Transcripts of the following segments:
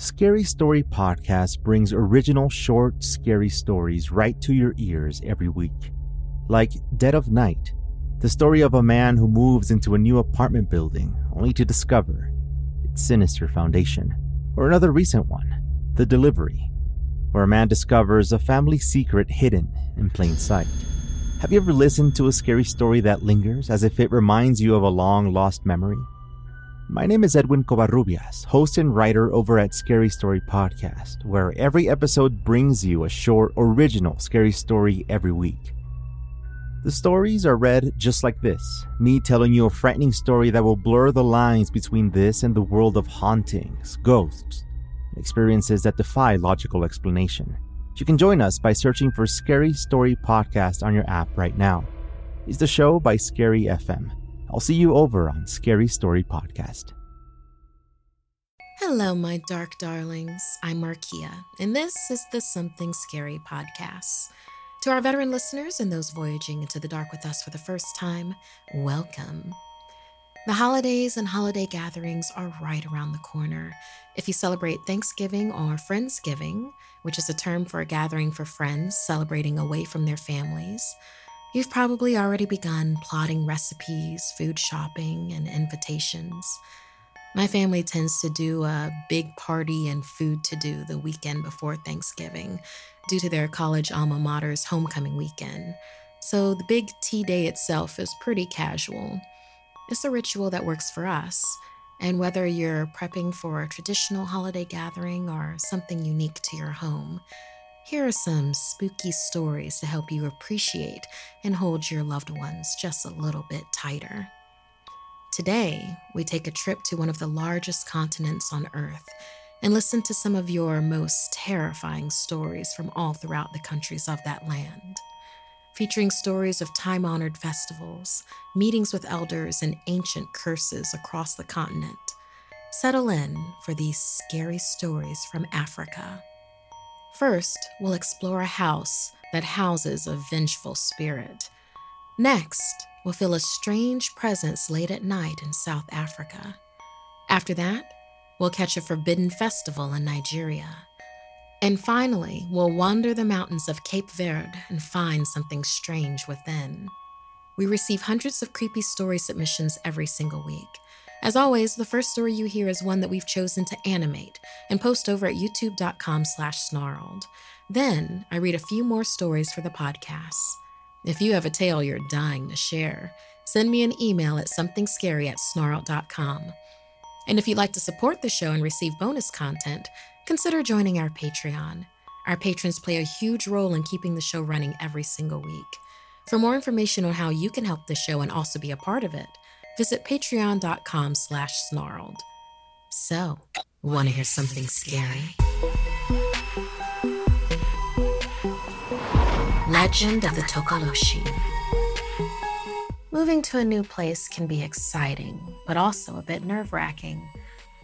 Scary Story Podcast brings original short, scary stories right to your ears every week. Like Dead of Night, the story of a man who moves into a new apartment building only to discover its sinister foundation. Or another recent one, The Delivery, where a man discovers a family secret hidden in plain sight. Have you ever listened to a scary story that lingers as if it reminds you of a long lost memory? My name is Edwin Covarrubias, host and writer over at Scary Story Podcast, where every episode brings you a short, original scary story every week. The stories are read just like this me telling you a frightening story that will blur the lines between this and the world of hauntings, ghosts, experiences that defy logical explanation. You can join us by searching for Scary Story Podcast on your app right now. It's the show by Scary FM. I'll see you over on Scary Story Podcast. Hello, my dark darlings. I'm Markia, and this is the Something Scary podcast. To our veteran listeners and those voyaging into the dark with us for the first time, welcome. The holidays and holiday gatherings are right around the corner. If you celebrate Thanksgiving or Friendsgiving, which is a term for a gathering for friends celebrating away from their families, You've probably already begun plotting recipes, food shopping, and invitations. My family tends to do a big party and food to do the weekend before Thanksgiving due to their college alma mater's homecoming weekend. So the big tea day itself is pretty casual. It's a ritual that works for us. And whether you're prepping for a traditional holiday gathering or something unique to your home, here are some spooky stories to help you appreciate and hold your loved ones just a little bit tighter. Today, we take a trip to one of the largest continents on Earth and listen to some of your most terrifying stories from all throughout the countries of that land. Featuring stories of time honored festivals, meetings with elders, and ancient curses across the continent. Settle in for these scary stories from Africa. First, we'll explore a house that houses a vengeful spirit. Next, we'll feel a strange presence late at night in South Africa. After that, we'll catch a forbidden festival in Nigeria. And finally, we'll wander the mountains of Cape Verde and find something strange within. We receive hundreds of creepy story submissions every single week. As always, the first story you hear is one that we've chosen to animate and post over at youtube.com slash snarled. Then I read a few more stories for the podcast. If you have a tale you're dying to share, send me an email at somethingscary at snarled.com. And if you'd like to support the show and receive bonus content, consider joining our Patreon. Our patrons play a huge role in keeping the show running every single week. For more information on how you can help the show and also be a part of it, visit patreon.com slash snarled. So, want to hear something scary? Legend of the Tokoloshi. Moving to a new place can be exciting, but also a bit nerve wracking.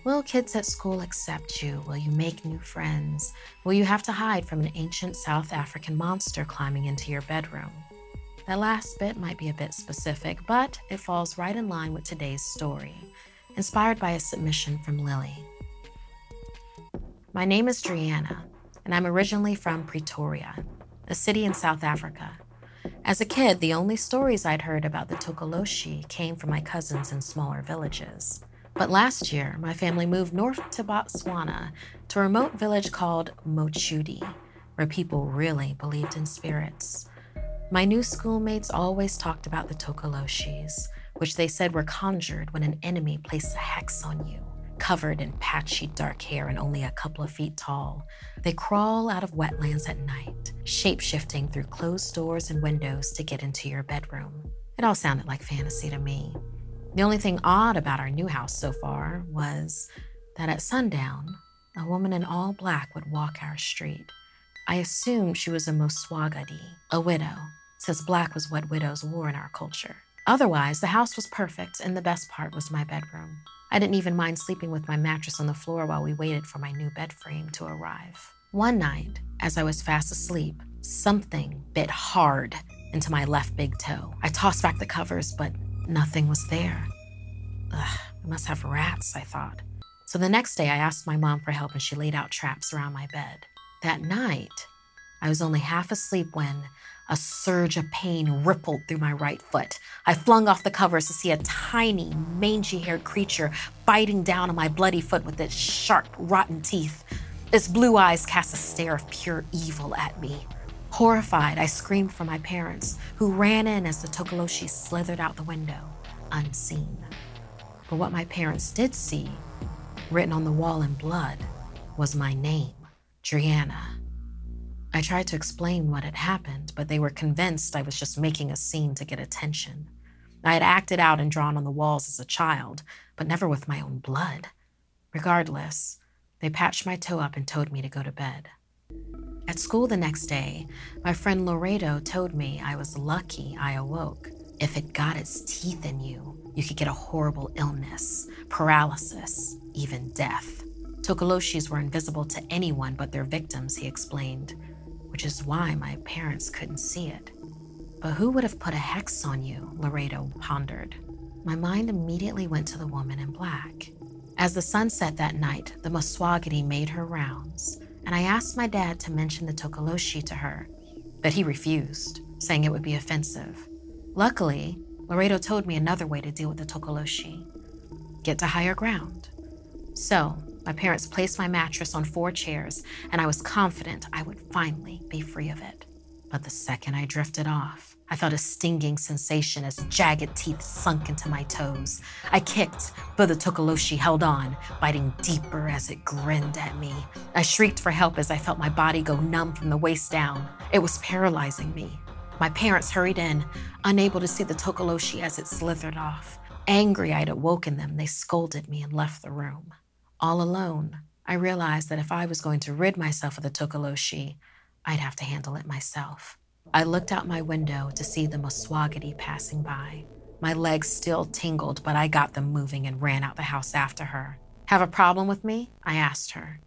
Will kids at school accept you? Will you make new friends? Will you have to hide from an ancient South African monster climbing into your bedroom? That last bit might be a bit specific, but it falls right in line with today's story, inspired by a submission from Lily. My name is Driana, and I'm originally from Pretoria, a city in South Africa. As a kid, the only stories I'd heard about the Tokoloshi came from my cousins in smaller villages. But last year, my family moved north to Botswana to a remote village called Mochudi, where people really believed in spirits. My new schoolmates always talked about the Tokoloshis, which they said were conjured when an enemy placed a hex on you. Covered in patchy dark hair and only a couple of feet tall, they crawl out of wetlands at night, shape shifting through closed doors and windows to get into your bedroom. It all sounded like fantasy to me. The only thing odd about our new house so far was that at sundown, a woman in all black would walk our street. I assumed she was a Moswagadi, a widow, since black was what widows wore in our culture. Otherwise, the house was perfect, and the best part was my bedroom. I didn't even mind sleeping with my mattress on the floor while we waited for my new bed frame to arrive. One night, as I was fast asleep, something bit hard into my left big toe. I tossed back the covers, but nothing was there. Ugh, we must have rats, I thought. So the next day, I asked my mom for help and she laid out traps around my bed. That night, I was only half asleep when a surge of pain rippled through my right foot. I flung off the covers to see a tiny, mangy haired creature biting down on my bloody foot with its sharp, rotten teeth. Its blue eyes cast a stare of pure evil at me. Horrified, I screamed for my parents, who ran in as the Tokoloshi slithered out the window, unseen. But what my parents did see, written on the wall in blood, was my name, Drianna. I tried to explain what had happened, but they were convinced I was just making a scene to get attention. I had acted out and drawn on the walls as a child, but never with my own blood. Regardless, they patched my toe up and told me to go to bed. At school the next day, my friend Laredo told me I was lucky I awoke. If it got its teeth in you, you could get a horrible illness, paralysis, even death. Tokoloshis were invisible to anyone but their victims, he explained which is why my parents couldn't see it. But who would have put a hex on you? Laredo pondered. My mind immediately went to the woman in black. As the sun set that night, the Maswagadi made her rounds, and I asked my dad to mention the Tokoloshi to her, but he refused, saying it would be offensive. Luckily, Laredo told me another way to deal with the Tokoloshi get to higher ground. So, my parents placed my mattress on four chairs, and I was confident I would finally be free of it. But the second I drifted off, I felt a stinging sensation as jagged teeth sunk into my toes. I kicked, but the Tokoloshi held on, biting deeper as it grinned at me. I shrieked for help as I felt my body go numb from the waist down. It was paralyzing me. My parents hurried in, unable to see the Tokoloshi as it slithered off. Angry I'd awoken them, they scolded me and left the room. All alone, I realized that if I was going to rid myself of the Tokoloshi, I'd have to handle it myself. I looked out my window to see the Maswagadi passing by. My legs still tingled, but I got them moving and ran out the house after her. Have a problem with me? I asked her.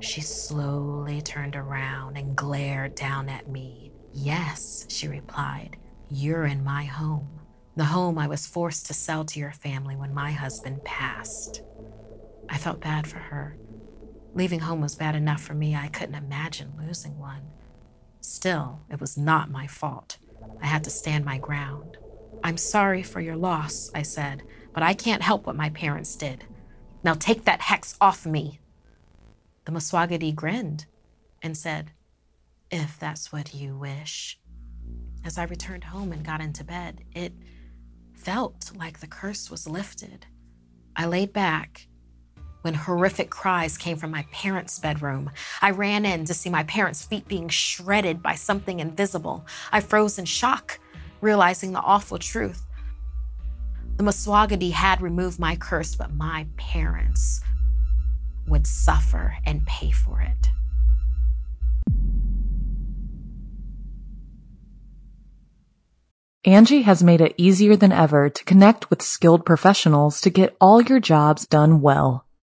She slowly turned around and glared down at me. Yes, she replied. You're in my home. The home I was forced to sell to your family when my husband passed. I felt bad for her. Leaving home was bad enough for me, I couldn't imagine losing one. Still, it was not my fault. I had to stand my ground. I'm sorry for your loss, I said, but I can't help what my parents did. Now take that hex off me. The Maswagadi grinned and said, If that's what you wish. As I returned home and got into bed, it felt like the curse was lifted. I laid back when horrific cries came from my parents' bedroom. I ran in to see my parents' feet being shredded by something invisible. I froze in shock, realizing the awful truth. The Maswagadi had removed my curse, but my parents would suffer and pay for it. Angi has made it easier than ever to connect with skilled professionals to get all your jobs done well.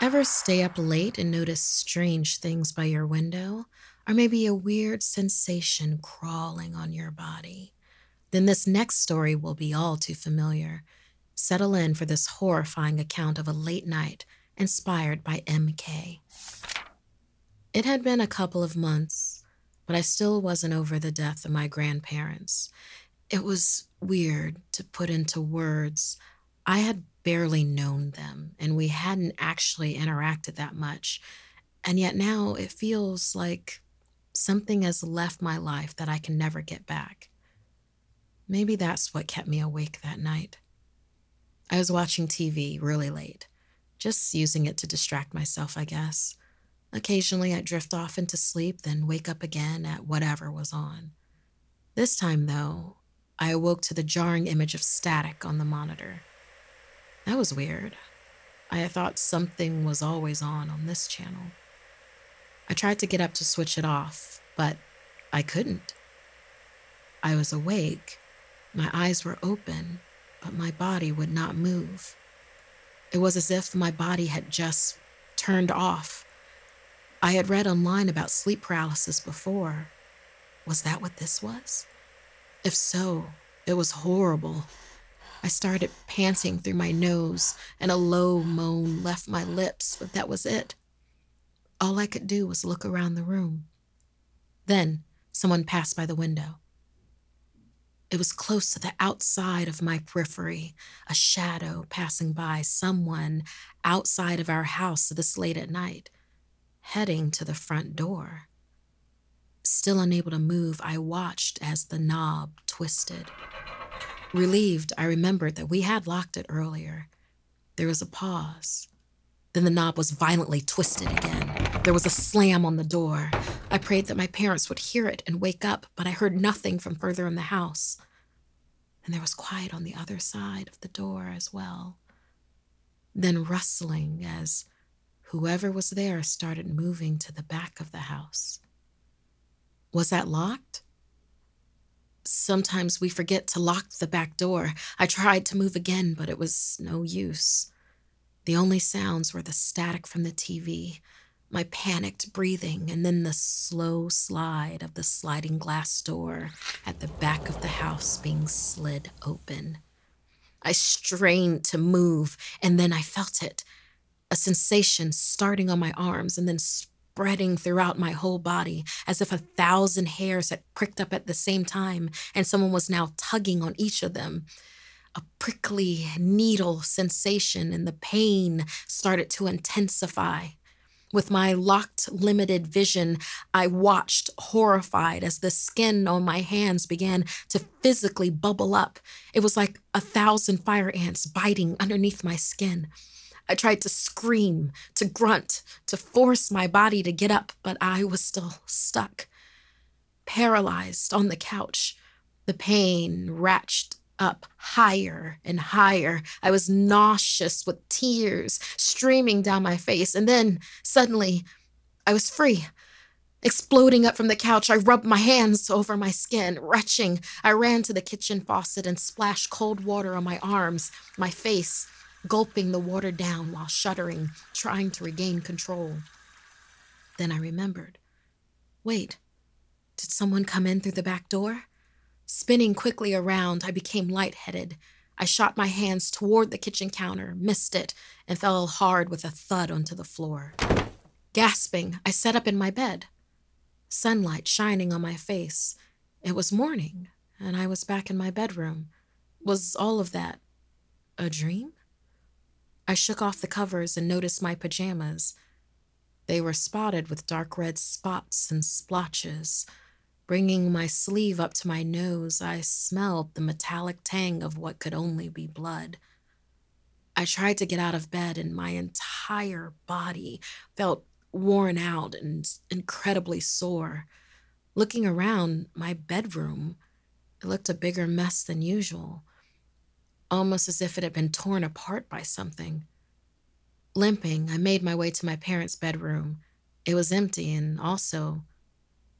Ever stay up late and notice strange things by your window? Or maybe a weird sensation crawling on your body? Then this next story will be all too familiar. Settle in for this horrifying account of a late night inspired by MK. It had been a couple of months, but I still wasn't over the death of my grandparents. It was weird to put into words. I had barely known them, and we hadn't actually interacted that much. And yet now it feels like something has left my life that I can never get back. Maybe that's what kept me awake that night. I was watching TV really late, just using it to distract myself, I guess. Occasionally, I'd drift off into sleep, then wake up again at whatever was on. This time, though, I awoke to the jarring image of static on the monitor. That was weird. I thought something was always on on this channel. I tried to get up to switch it off, but I couldn't. I was awake, my eyes were open, but my body would not move. It was as if my body had just turned off. I had read online about sleep paralysis before. Was that what this was? If so, it was horrible. I started panting through my nose, and a low moan left my lips, but that was it. All I could do was look around the room. Then someone passed by the window. It was close to the outside of my periphery, a shadow passing by, someone outside of our house this late at night, heading to the front door. Still unable to move, I watched as the knob twisted. Relieved, I remembered that we had locked it earlier. There was a pause. Then the knob was violently twisted again. There was a slam on the door. I prayed that my parents would hear it and wake up, but I heard nothing from further in the house. And there was quiet on the other side of the door as well. Then rustling as whoever was there started moving to the back of the house. Was that locked? Sometimes we forget to lock the back door. I tried to move again, but it was no use. The only sounds were the static from the TV, my panicked breathing, and then the slow slide of the sliding glass door at the back of the house being slid open. I strained to move, and then I felt it a sensation starting on my arms and then spreading throughout my whole body as if a thousand hairs had pricked up at the same time, and someone was now tugging on each of them a prickly needle sensation, and the pain started to intensify. With my locked, limited vision, I watched horrified as the skin on my hands began to physically bubble up. It was like a thousand fire ants biting underneath my skin. I tried to scream, to grunt, to force my body to get up, but I was still stuck, paralyzed on the couch. The pain ratcheted up higher and higher. I was nauseous with tears streaming down my face. And then suddenly, I was free. Exploding up from the couch, I rubbed my hands over my skin, retching. I ran to the kitchen faucet and splashed cold water on my arms, my face, gulping the water down while shuddering, trying to regain control. Then I remembered wait, did someone come in through the back door? Spinning quickly around, I became lightheaded. I shot my hands toward the kitchen counter, missed it, and fell hard with a thud onto the floor. Gasping, I sat up in my bed. Sunlight shining on my face. It was morning, and I was back in my bedroom. Was all of that a dream? I shook off the covers and noticed my pajamas. They were spotted with dark red spots and splotches. Bringing my sleeve up to my nose, I smelled the metallic tang of what could only be blood. I tried to get out of bed, and my entire body felt worn out and incredibly sore. Looking around my bedroom, it looked a bigger mess than usual, almost as if it had been torn apart by something. Limping, I made my way to my parents' bedroom. It was empty and also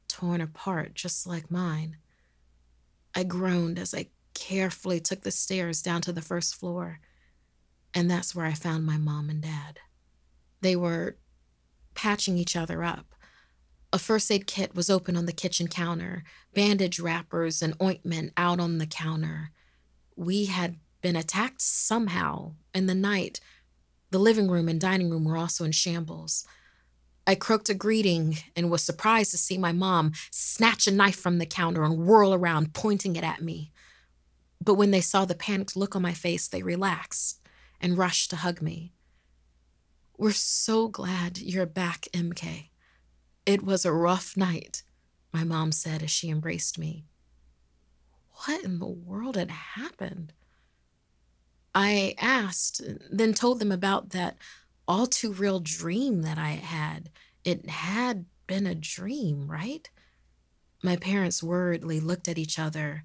torn apart just like mine. I groaned as I carefully took the stairs down to the first floor, and that's where I found my mom and dad. They were patching each other up. A first aid kit was open on the kitchen counter, bandage wrappers and ointment out on the counter. We had been attacked somehow in the night. The living room and dining room were also in shambles. I croaked a greeting and was surprised to see my mom snatch a knife from the counter and whirl around, pointing it at me. But when they saw the panicked look on my face, they relaxed and rushed to hug me. We're so glad you're back, MK. It was a rough night, my mom said as she embraced me. What in the world had happened? I asked, then told them about that all too real dream that I had. It had been a dream, right? My parents worriedly looked at each other.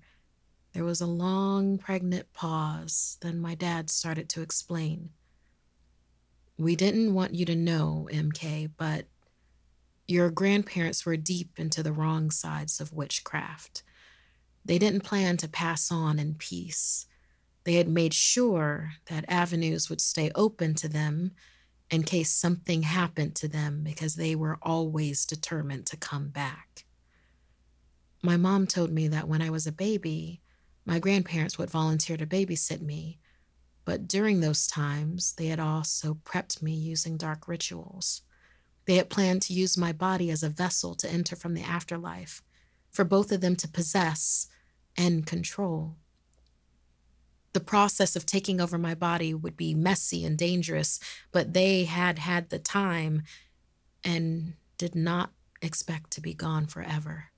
There was a long, pregnant pause. Then my dad started to explain. We didn't want you to know, MK, but your grandparents were deep into the wrong sides of witchcraft. They didn't plan to pass on in peace. They had made sure that avenues would stay open to them in case something happened to them because they were always determined to come back. My mom told me that when I was a baby, my grandparents would volunteer to babysit me but during those times, they had also prepped me using dark rituals. They had planned to use my body as a vessel to enter from the afterlife, for both of them to possess and control. The process of taking over my body would be messy and dangerous, but they had had the time and did not expect to be gone forever.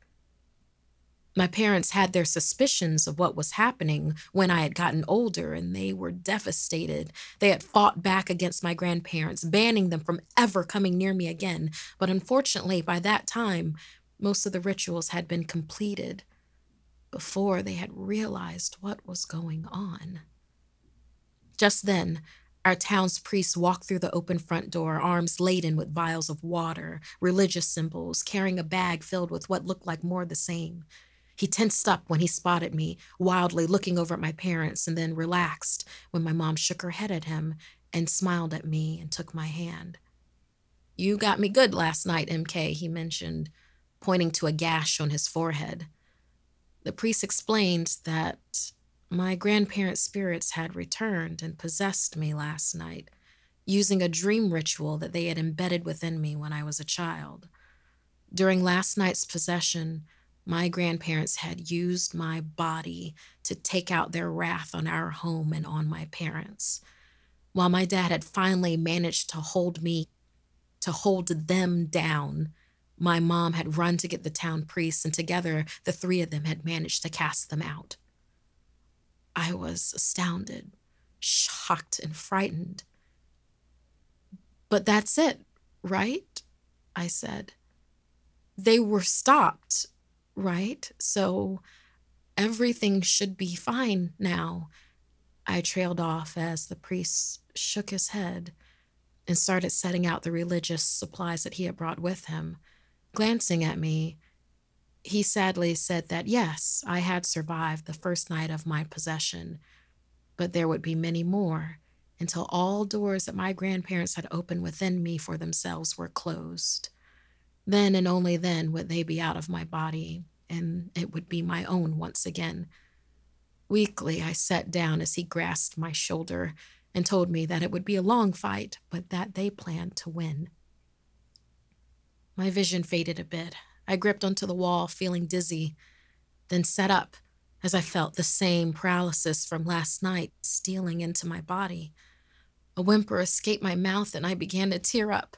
My parents had their suspicions of what was happening when I had gotten older, and they were devastated. They had fought back against my grandparents, banning them from ever coming near me again. But unfortunately, by that time, most of the rituals had been completed before they had realized what was going on. Just then, our town's priest walked through the open front door, arms laden with vials of water, religious symbols, carrying a bag filled with what looked like more of the same. He tensed up when he spotted me, wildly looking over at my parents, and then relaxed when my mom shook her head at him and smiled at me and took my hand. You got me good last night, MK, he mentioned, pointing to a gash on his forehead. The priest explained that my grandparents' spirits had returned and possessed me last night, using a dream ritual that they had embedded within me when I was a child. During last night's possession, my grandparents had used my body to take out their wrath on our home and on my parents. While my dad had finally managed to hold me, to hold them down, my mom had run to get the town priest, and together the three of them had managed to cast them out. I was astounded, shocked, and frightened. But that's it, right? I said. They were stopped right? So everything should be fine now. I trailed off as the priest shook his head and started setting out the religious supplies that he had brought with him. Glancing at me, he sadly said that yes, I had survived the first night of my possession, but there would be many more until all doors that my grandparents had opened within me for themselves were closed. Then and only then would they be out of my body, and it would be my own once again. Weakly, I sat down as he grasped my shoulder and told me that it would be a long fight, but that they planned to win. My vision faded a bit. I gripped onto the wall, feeling dizzy, then sat up as I felt the same paralysis from last night stealing into my body. A whimper escaped my mouth and I began to tear up.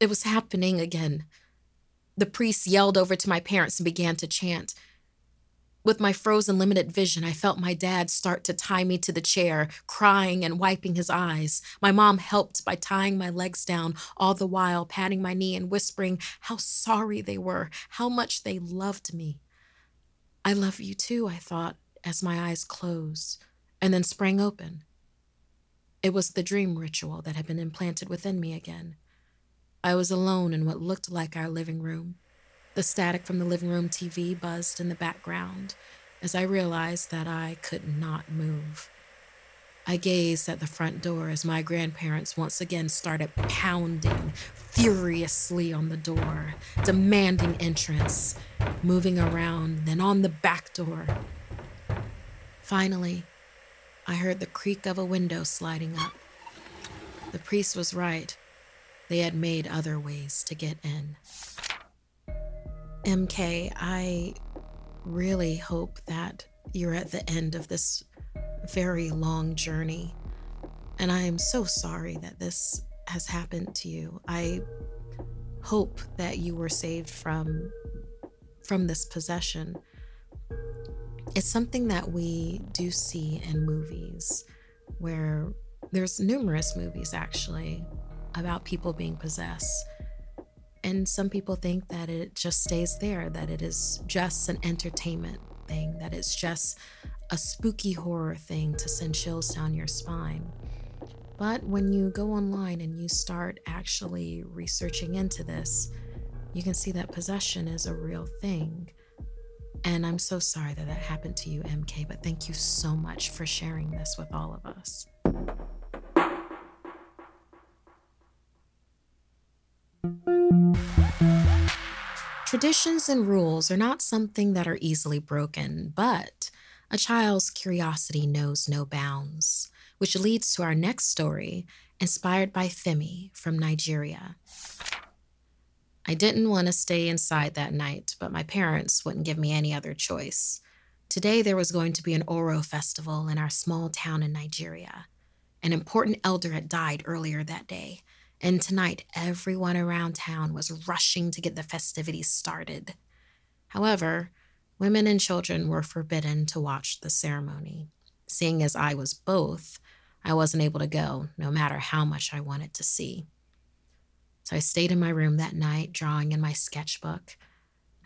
It was happening again. The priest yelled over to my parents and began to chant. With my frozen, limited vision, I felt my dad start to tie me to the chair, crying and wiping his eyes. My mom helped by tying my legs down, all the while patting my knee and whispering how sorry they were, how much they loved me. I love you too, I thought, as my eyes closed and then sprang open. It was the dream ritual that had been implanted within me again. I was alone in what looked like our living room. The static from the living room TV buzzed in the background as I realized that I could not move. I gazed at the front door as my grandparents once again started pounding furiously on the door, demanding entrance, moving around, then on the back door. Finally, I heard the creak of a window sliding up. The priest was right. They had made other ways to get in. MK, I really hope that you're at the end of this very long journey. And I am so sorry that this has happened to you. I hope that you were saved from from this possession. It's something that we do see in movies where there's numerous movies actually about people being possessed. And some people think that it just stays there, that it is just an entertainment thing, that it's just a spooky horror thing to send chills down your spine. But when you go online and you start actually researching into this, you can see that possession is a real thing. And I'm so sorry that that happened to you, MK, but thank you so much for sharing this with all of us. Traditions and rules are not something that are easily broken, but a child's curiosity knows no bounds, which leads to our next story, inspired by Femi from Nigeria. I didn't want to stay inside that night, but my parents wouldn't give me any other choice. Today, there was going to be an Oro festival in our small town in Nigeria. An important elder had died earlier that day, and tonight everyone around town was rushing to get the festivities started. However, women and children were forbidden to watch the ceremony. Seeing as I was both, I wasn't able to go, no matter how much I wanted to see. So I stayed in my room that night, drawing in my sketchbook.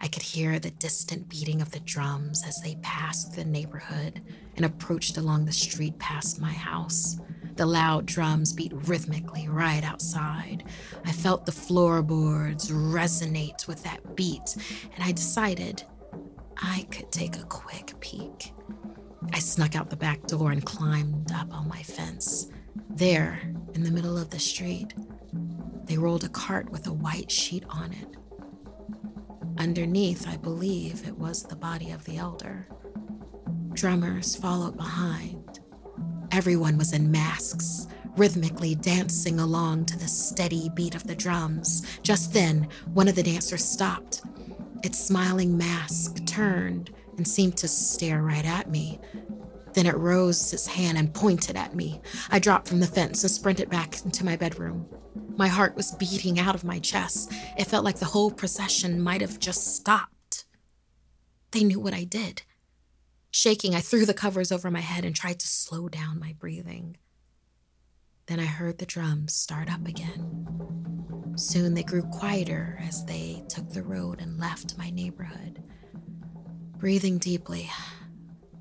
I could hear the distant beating of the drums as they passed the neighborhood and approached along the street past my house. The loud drums beat rhythmically right outside. I felt the floorboards resonate with that beat, and I decided I could take a quick peek. I snuck out the back door and climbed up on my fence. There, in the middle of the street, they rolled a cart with a white sheet on it. Underneath, I believe it was the body of the elder. Drummers followed behind. Everyone was in masks, rhythmically dancing along to the steady beat of the drums. Just then, one of the dancers stopped. Its smiling mask turned and seemed to stare right at me. Then it rose its hand and pointed at me. I dropped from the fence and sprinted back into my bedroom. My heart was beating out of my chest. It felt like the whole procession might have just stopped. They knew what I did. Shaking, I threw the covers over my head and tried to slow down my breathing. Then I heard the drums start up again. Soon they grew quieter as they took the road and left my neighborhood. Breathing deeply,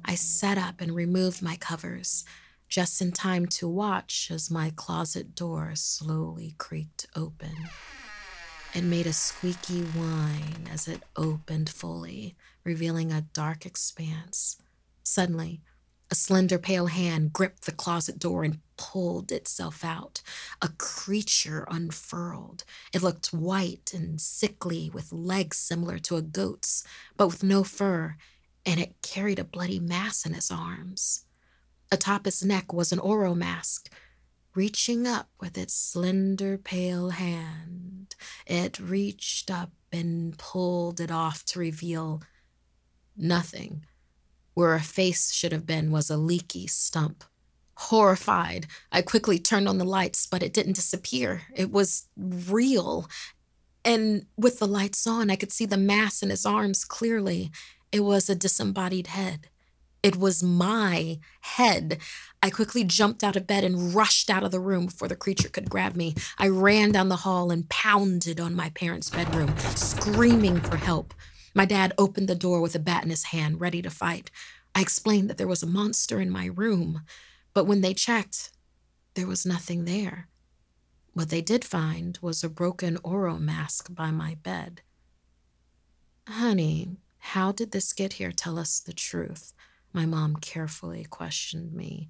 I sat up and removed my covers, just in time to watch as my closet door slowly creaked open. It made a squeaky whine as it opened fully, revealing a dark expanse. Suddenly, a slender, pale hand gripped the closet door and pulled itself out. A creature unfurled. It looked white and sickly, with legs similar to a goat's, but with no fur, and it carried a bloody mass in its arms. Atop its neck was an oro mask. Reaching up with its slender, pale hand, it reached up and pulled it off to reveal nothing. Where a face should have been was a leaky stump. Horrified, I quickly turned on the lights, but it didn't disappear. It was real. And with the lights on, I could see the mass in his arms clearly. It was a disembodied head. It was my head. I quickly jumped out of bed and rushed out of the room before the creature could grab me. I ran down the hall and pounded on my parents' bedroom, screaming for help. My dad opened the door with a bat in his hand, ready to fight. I explained that there was a monster in my room, but when they checked, there was nothing there. What they did find was a broken Oro mask by my bed. Honey, how did this get here? Tell us the truth. My mom carefully questioned me.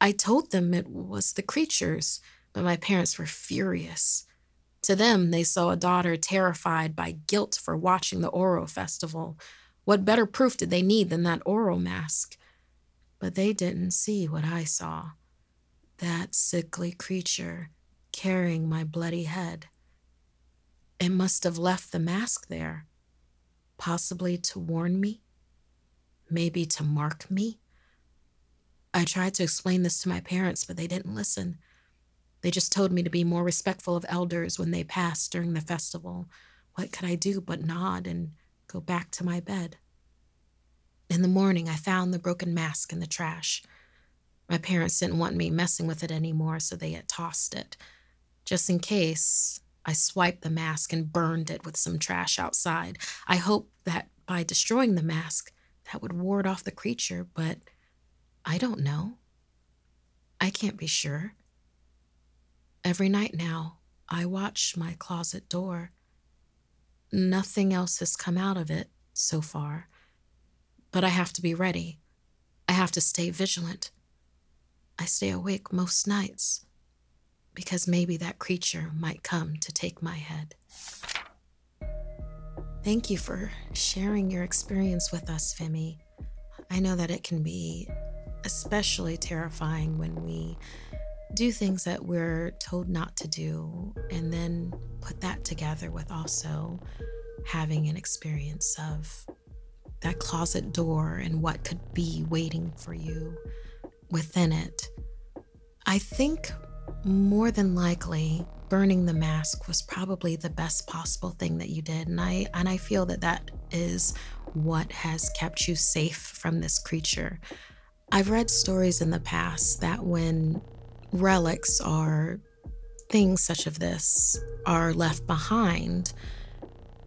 I told them it was the creatures, but my parents were furious. To them, they saw a daughter terrified by guilt for watching the Oro festival. What better proof did they need than that Oro mask? But they didn't see what I saw that sickly creature carrying my bloody head. It must have left the mask there, possibly to warn me maybe to mark me. I tried to explain this to my parents, but they didn't listen. They just told me to be more respectful of elders when they passed during the festival. What could I do but nod and go back to my bed? In the morning, I found the broken mask in the trash. My parents didn't want me messing with it anymore, so they had tossed it. Just in case, I swiped the mask and burned it with some trash outside. I hoped that by destroying the mask, that would ward off the creature, but I don't know. I can't be sure. Every night now, I watch my closet door. Nothing else has come out of it so far, but I have to be ready. I have to stay vigilant. I stay awake most nights because maybe that creature might come to take my head. Thank you for sharing your experience with us, Femi. I know that it can be especially terrifying when we do things that we're told not to do, and then put that together with also having an experience of that closet door and what could be waiting for you within it. I think more than likely burning the mask was probably the best possible thing that you did and I and I feel that that is what has kept you safe from this creature. I've read stories in the past that when relics or things such as this are left behind,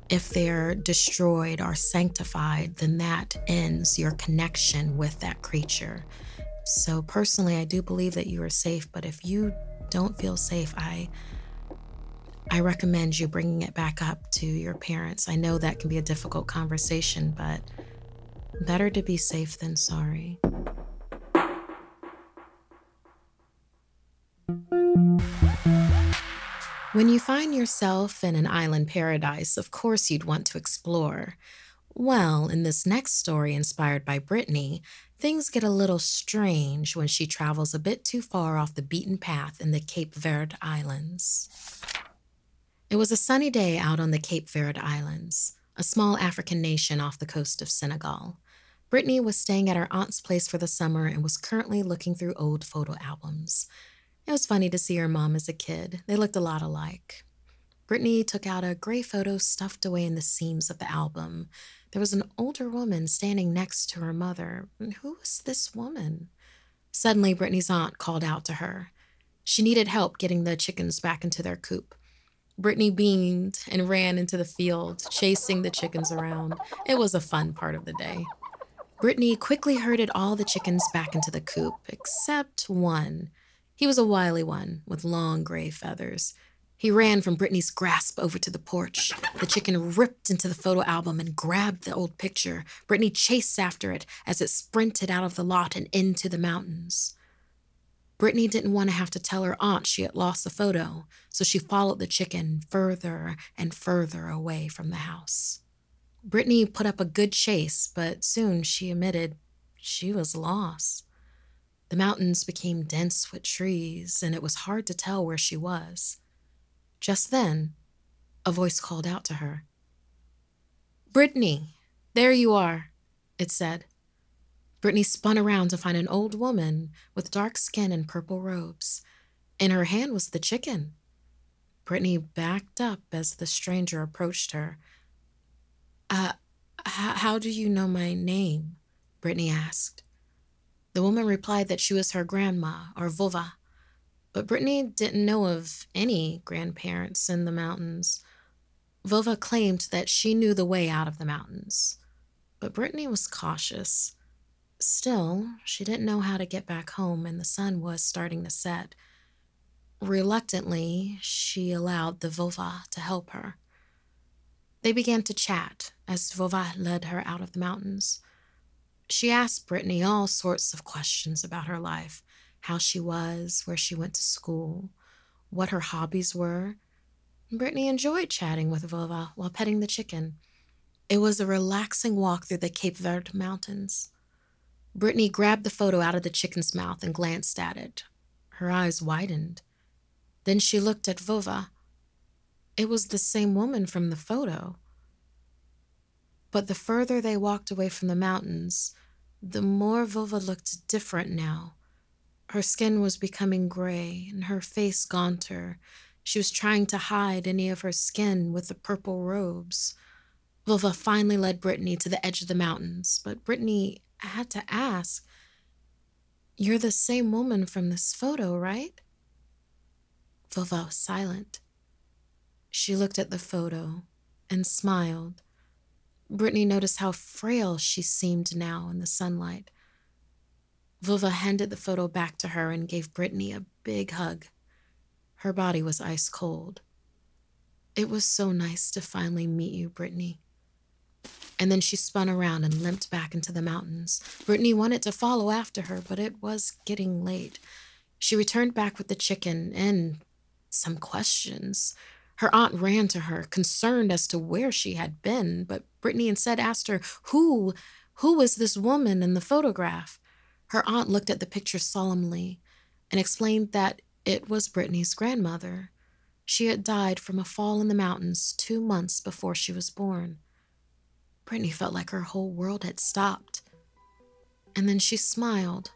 if they're destroyed or sanctified, then that ends your connection with that creature. So, personally, I do believe that you are safe, but if you don't feel safe, I. I recommend you bringing it back up to your parents. I know that can be a difficult conversation, but better to be safe than sorry. When you find yourself in an island paradise, of course you'd want to explore. Well, in this next story, inspired by Brittany, things get a little strange when she travels a bit too far off the beaten path in the Cape Verde Islands. It was a sunny day out on the Cape Verde Islands, a small African nation off the coast of Senegal. Brittany was staying at her aunt's place for the summer and was currently looking through old photo albums. It was funny to see her mom as a kid. They looked a lot alike. Brittany took out a gray photo stuffed away in the seams of the album. There was an older woman standing next to her mother. Who was this woman? Suddenly, Brittany's aunt called out to her. She needed help getting the chickens back into their coop. Brittany beamed and ran into the field, chasing the chickens around. It was a fun part of the day. Brittany quickly herded all the chickens back into the coop, except one. He was a wily one with long gray feathers. He ran from Brittany's grasp over to the porch. The chicken ripped into the photo album and grabbed the old picture. Brittany chased after it as it sprinted out of the lot and into the mountains. Brittany didn't want to have to tell her aunt she had lost the photo, so she followed the chicken further and further away from the house. Brittany put up a good chase, but soon she admitted she was lost. The mountains became dense with trees, and it was hard to tell where she was. Just then, a voice called out to her. Brittany, there you are, it said. Brittany spun around to find an old woman with dark skin and purple robes. In her hand was the chicken. Brittany backed up as the stranger approached her. Uh, h- how do you know my name? Brittany asked. The woman replied that she was her grandma or vova, but Brittany didn't know of any grandparents in the mountains. Vova claimed that she knew the way out of the mountains, but Brittany was cautious. Still, she didn't know how to get back home, and the sun was starting to set. Reluctantly, she allowed the Vova to help her. They began to chat as Vova led her out of the mountains. She asked Brittany all sorts of questions about her life how she was, where she went to school, what her hobbies were. Brittany enjoyed chatting with Vova while petting the chicken. It was a relaxing walk through the Cape Verde Mountains. Brittany grabbed the photo out of the chicken's mouth and glanced at it. Her eyes widened. Then she looked at Vova. It was the same woman from the photo. But the further they walked away from the mountains, the more Vova looked different now. Her skin was becoming gray and her face gaunter. She was trying to hide any of her skin with the purple robes. Vova finally led Brittany to the edge of the mountains, but Brittany had to ask, You're the same woman from this photo, right? Vova was silent. She looked at the photo and smiled. Brittany noticed how frail she seemed now in the sunlight. Vova handed the photo back to her and gave Brittany a big hug. Her body was ice cold. It was so nice to finally meet you, Brittany. And then she spun around and limped back into the mountains. Brittany wanted to follow after her, but it was getting late. She returned back with the chicken and some questions. Her aunt ran to her, concerned as to where she had been, but Brittany instead asked her, Who, who was this woman in the photograph? Her aunt looked at the picture solemnly and explained that it was Brittany's grandmother. She had died from a fall in the mountains two months before she was born. Brittany felt like her whole world had stopped. And then she smiled.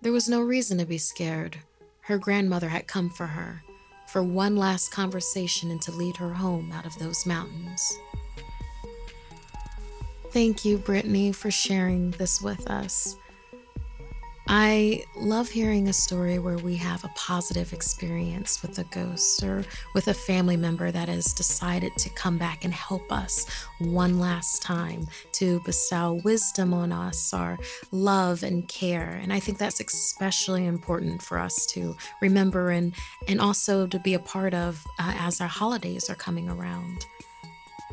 There was no reason to be scared. Her grandmother had come for her for one last conversation and to lead her home out of those mountains. Thank you, Brittany, for sharing this with us. I love hearing a story where we have a positive experience with a ghost or with a family member that has decided to come back and help us one last time to bestow wisdom on us, our love and care. And I think that's especially important for us to remember and, and also to be a part of uh, as our holidays are coming around.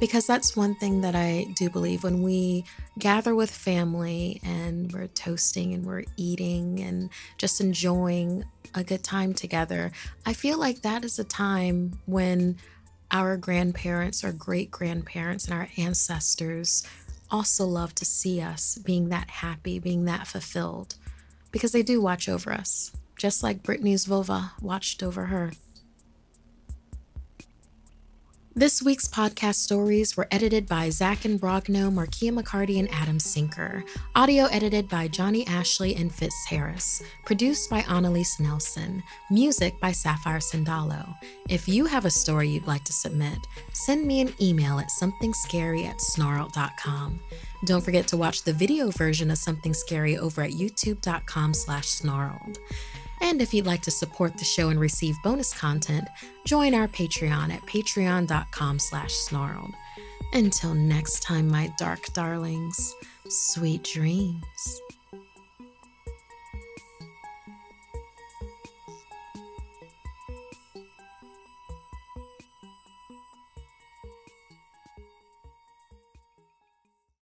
Because that's one thing that I do believe when we gather with family and we're toasting and we're eating and just enjoying a good time together, I feel like that is a time when our grandparents, our great grandparents, and our ancestors also love to see us being that happy, being that fulfilled, because they do watch over us, just like Brittany's Vova watched over her. This week's podcast stories were edited by Zach and Brogno, Markia McCarty, and Adam Sinker. Audio edited by Johnny Ashley and Fitz Harris. Produced by Annalise Nelson. Music by Sapphire Sandalo. If you have a story you'd like to submit, send me an email at somethingscary at snarled.com. Don't forget to watch the video version of Something Scary over at youtube.com slash snarled. And if you'd like to support the show and receive bonus content, join our Patreon at patreon.com slash snarled. Until next time, my dark darlings, sweet dreams.